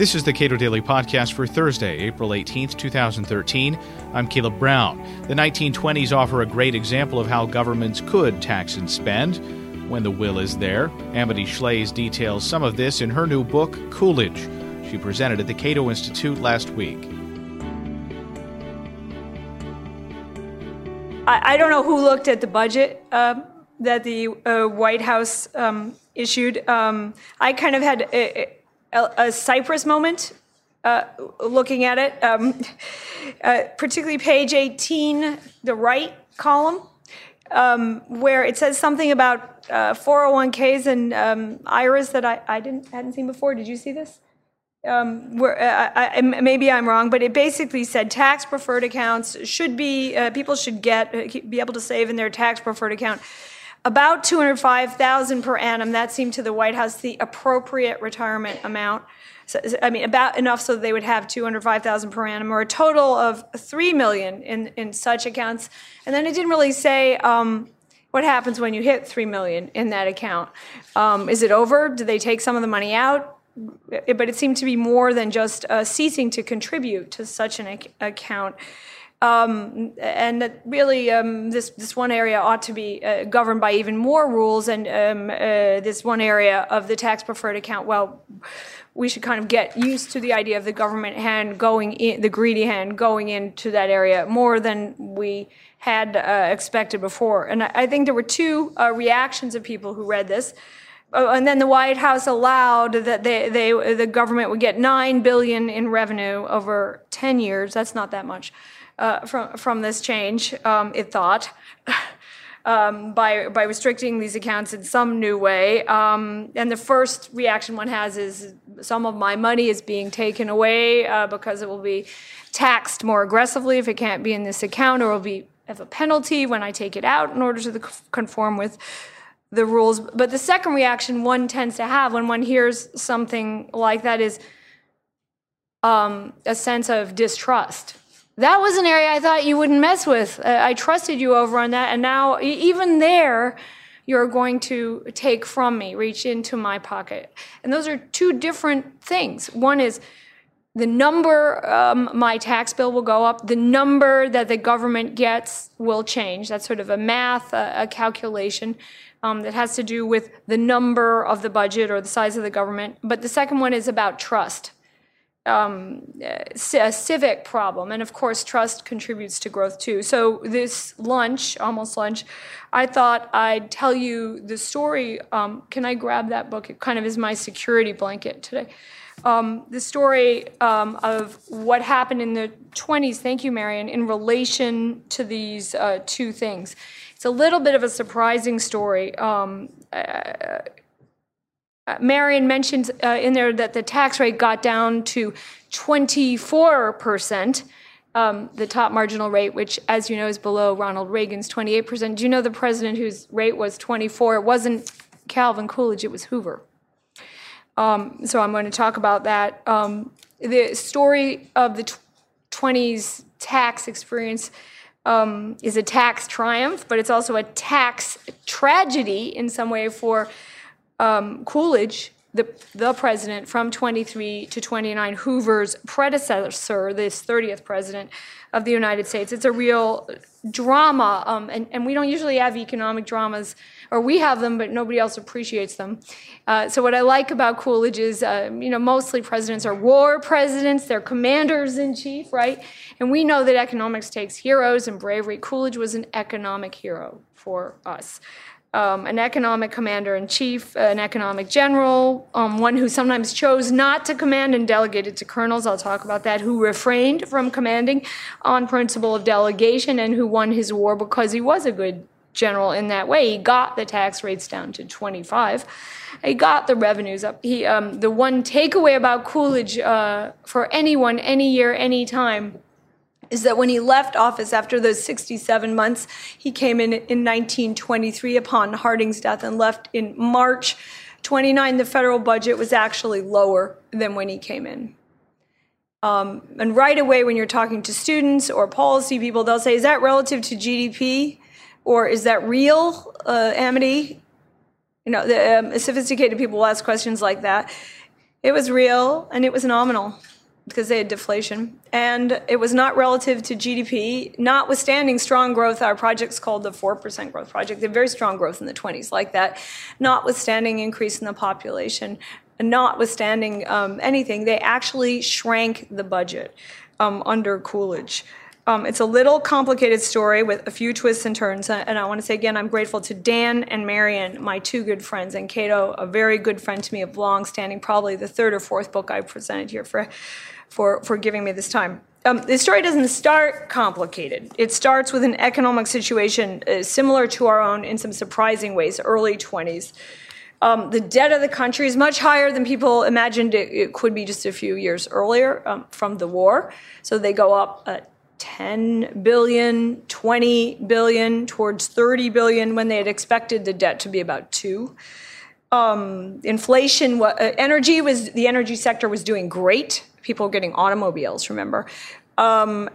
This is the Cato Daily Podcast for Thursday, April 18th, 2013. I'm Caleb Brown. The 1920s offer a great example of how governments could tax and spend when the will is there. Amity Shlaes details some of this in her new book, Coolidge. She presented at the Cato Institute last week. I, don't know who looked at the budget um, that the uh, White House um, issued. Um, I kind of had a, a, a Cyprus moment uh, looking at it, um, uh, particularly page 18, the right column, um, where it says something about uh, 401ks and um, IRAs that I, I didn't hadn't seen before. Did you see this? Um, where, uh, I, I, maybe I'm wrong, but it basically said tax preferred accounts should be uh, people should get uh, be able to save in their tax preferred account about 205,000 per annum. That seemed to the White House the appropriate retirement amount. So, I mean, about enough so they would have 205,000 per annum, or a total of 3 million in in such accounts. And then it didn't really say. Um, what happens when you hit 3 million in that account? Um, is it over? Do they take some of the money out? but it seemed to be more than just uh, ceasing to contribute to such an ac- account. Um, and that really, um, this this one area ought to be uh, governed by even more rules. And um, uh, this one area of the tax preferred account, well, we should kind of get used to the idea of the government hand going in, the greedy hand going into that area more than we had uh, expected before. And I, I, think there were two uh, reactions of people who read this. Oh, and then the White House allowed that they, they, the government would get nine billion in revenue over ten years. That's not that much uh, from from this change. Um, it thought. Um, by by restricting these accounts in some new way. Um, and the first reaction one has is some of my money is being taken away uh, because it will be taxed more aggressively if it can't be in this account, or will be have a penalty when I take it out in order to conform with the rules. But the second reaction one tends to have when one hears something like that is um, a sense of distrust. That was an area I thought you wouldn't mess with. Uh, I trusted you over on that, and now even there, you're going to take from me, reach into my pocket. And those are two different things. One is the number um, my tax bill will go up the number that the government gets will change that's sort of a math a, a calculation um, that has to do with the number of the budget or the size of the government. But the second one is about trust. Um, a civic problem. And of course, trust contributes to growth too. So, this lunch, almost lunch, I thought I'd tell you the story. Um, can I grab that book? It kind of is my security blanket today. Um, the story um, of what happened in the 20s, thank you, Marion, in relation to these uh, two things. It's a little bit of a surprising story. Um, uh, Marion mentioned uh, in there that the tax rate got down to 24%, um, the top marginal rate, which, as you know, is below Ronald Reagan's 28%. Do you know the president whose rate was 24? It wasn't Calvin Coolidge, it was Hoover. Um, so I'm going to talk about that. Um, the story of the 20s tax experience um, is a tax triumph, but it's also a tax tragedy in some way for um, Coolidge, the, the president from 23 to 29, Hoover's predecessor, this 30th president of the United States. It's a real drama, um, and, and we don't usually have economic dramas, or we have them, but nobody else appreciates them. Uh, so what I like about Coolidge is, uh, you know, mostly presidents are war presidents, they're commanders in chief, right? And we know that economics takes heroes and bravery. Coolidge was an economic hero for us um, an economic commander in chief, an economic general, um, one who sometimes chose not to command and delegated to colonels. I'll talk about that, who refrained from commanding on principle of delegation and who won his war because he was a good general in that way. He got the tax rates down to 25. He got the revenues up. He, um, the one takeaway about Coolidge uh, for anyone, any year, any time, is that when he left office after those 67 months, he came in in 1923 upon Harding's death and left in March 29. The federal budget was actually lower than when he came in. Um, and right away, when you're talking to students or policy people, they'll say, Is that relative to GDP? Or is that real, uh, Amity? You know, the um, sophisticated people will ask questions like that. It was real and it was nominal because they had deflation. And it was not relative to GDP, notwithstanding strong growth. Our project's called the 4% growth project. They very strong growth in the 20s, like that, notwithstanding increase in the population, notwithstanding um, anything, they actually shrank the budget um, under Coolidge. Um, it's a little complicated story with a few twists and turns. And I want to say again, I'm grateful to Dan and Marion, my two good friends, and Cato, a very good friend to me of long standing, probably the third or fourth book I've presented here for, for, for giving me this time. Um, the story doesn't start complicated. It starts with an economic situation uh, similar to our own in some surprising ways, early 20s. Um, the debt of the country is much higher than people imagined it, it could be just a few years earlier um, from the war. So they go up uh, 10 billion, 20 billion, towards 30 billion when they had expected the debt to be about two. Um, inflation, uh, energy was the energy sector was doing great. People getting automobiles, remember. Um,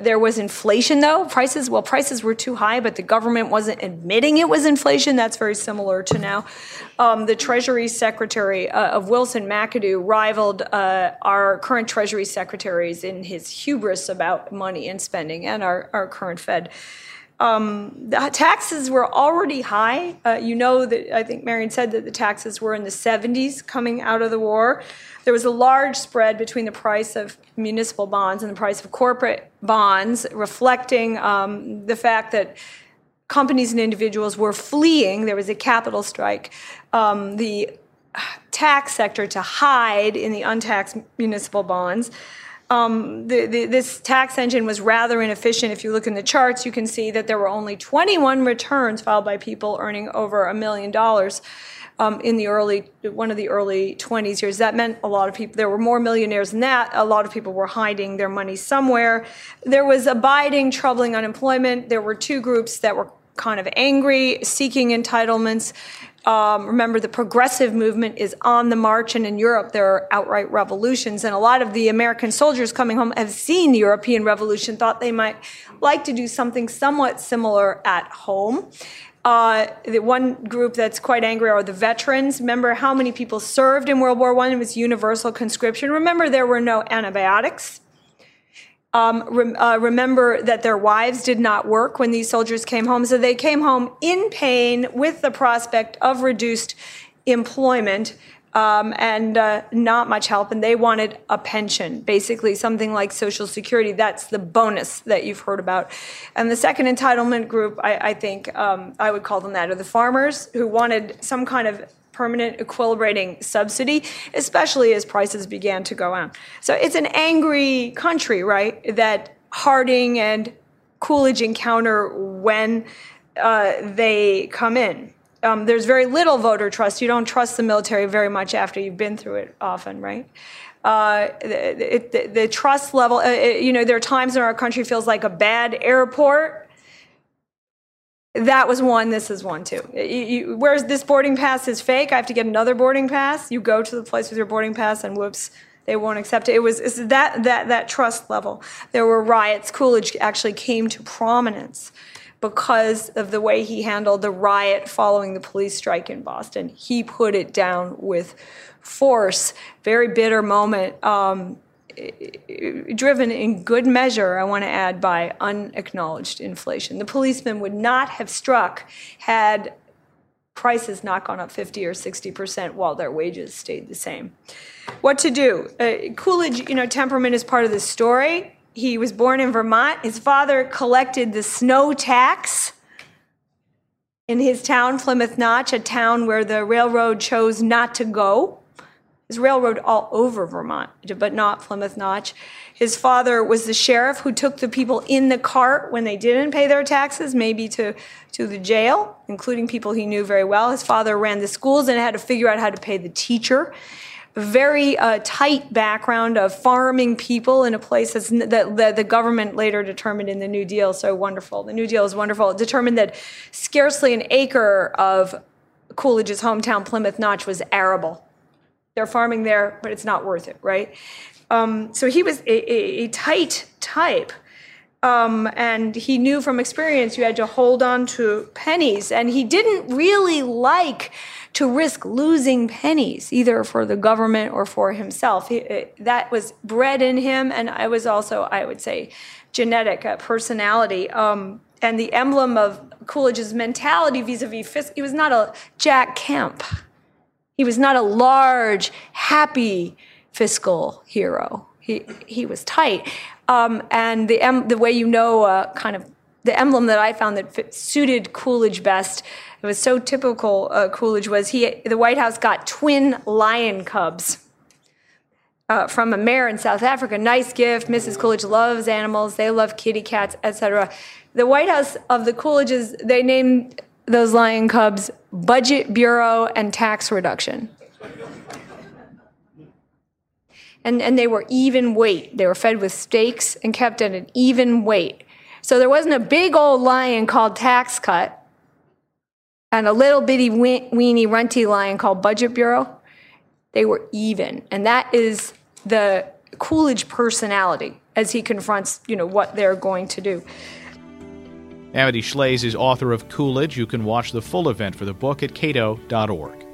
there was inflation though. Prices well prices were too high but the government wasn't admitting it was inflation. That's very similar to now. Um, the treasury secretary uh, of wilson mcadoo rivaled uh, our current treasury secretaries in his hubris about money and spending and our, our current fed um, the taxes were already high. Uh, you know that I think Marion said that the taxes were in the 70s coming out of the war. There was a large spread between the price of municipal bonds and the price of corporate bonds, reflecting um, the fact that companies and individuals were fleeing. There was a capital strike. Um, the tax sector to hide in the untaxed municipal bonds um, the, the, this tax engine was rather inefficient. If you look in the charts, you can see that there were only 21 returns filed by people earning over a million dollars. Um, in the early one of the early 20s years that meant a lot of people there were more millionaires than that a lot of people were hiding their money somewhere there was abiding troubling unemployment there were two groups that were kind of angry seeking entitlements um, remember, the progressive movement is on the march, and in Europe, there are outright revolutions. And a lot of the American soldiers coming home have seen the European Revolution, thought they might like to do something somewhat similar at home. Uh, the one group that's quite angry are the veterans. Remember how many people served in World War I? It was universal conscription. Remember, there were no antibiotics. Um, uh, remember that their wives did not work when these soldiers came home. So they came home in pain with the prospect of reduced employment um, and uh, not much help. And they wanted a pension, basically something like Social Security. That's the bonus that you've heard about. And the second entitlement group, I, I think um, I would call them that, are the farmers who wanted some kind of permanent equilibrating subsidy, especially as prices began to go up. So it's an angry country, right, that Harding and Coolidge encounter when uh, they come in. Um, there's very little voter trust. You don't trust the military very much after you've been through it often, right? Uh, the, the, the, trust level, uh, you know, there are times when our country feels like a bad airport that was one. This is one too. You, you, whereas this boarding pass is fake, I have to get another boarding pass. You go to the place with your boarding pass, and whoops, they won't accept it. It was that that that trust level. There were riots. Coolidge actually came to prominence because of the way he handled the riot following the police strike in Boston. He put it down with force. Very bitter moment. Um, driven in good measure, I want to add, by unacknowledged inflation. The policeman would not have struck had prices not gone up 50 or 60 percent while their wages stayed the same. What to do? Uh, Coolidge, you know, temperament is part of the story. He was born in Vermont. His father collected the snow tax in his town, Plymouth Notch, a town where the railroad chose not to go. There's railroad all over Vermont, but not Plymouth Notch. His father was the sheriff who took the people in the cart when they didn't pay their taxes, maybe to, to the jail, including people he knew very well. His father ran the schools and had to figure out how to pay the teacher. Very uh, tight background of farming people in a place that, that the government later determined in the New Deal so wonderful. The New Deal is wonderful. It determined that scarcely an acre of Coolidge's hometown, Plymouth Notch, was arable they're farming there, but it's not worth it, right? Um, so he was a, a, a, tight type. Um, and he knew from experience you had to hold on to pennies. And he didn't really like to risk losing pennies, either for the government or for himself. He, that was bred in him, and I was also, I would say, genetic uh, personality. Um, and the emblem of Coolidge's mentality vis-a-vis he was not a Jack Kemp. He was not a large, happy fiscal hero. He he was tight, um, and the em- the way you know uh, kind of the emblem that I found that fit, suited Coolidge best. It was so typical. Uh, Coolidge was he. The White House got twin lion cubs. Uh, from a mayor in South Africa, nice gift. Mrs. Coolidge loves animals; they love kitty cats, etc. The White House of the Coolidges, they named those lion cubs Budget Bureau and Tax Reduction and, and they were even weight. They were fed with steaks and kept at an even weight. So there wasn't a big old lion called tax cut and a little bitty weeny runty lion called budget bureau. They were even. And that is the Coolidge personality as he confronts, you know, what they're going to do. Amity Shlaes is author of Coolidge. You can watch the full event for the book at cato.org.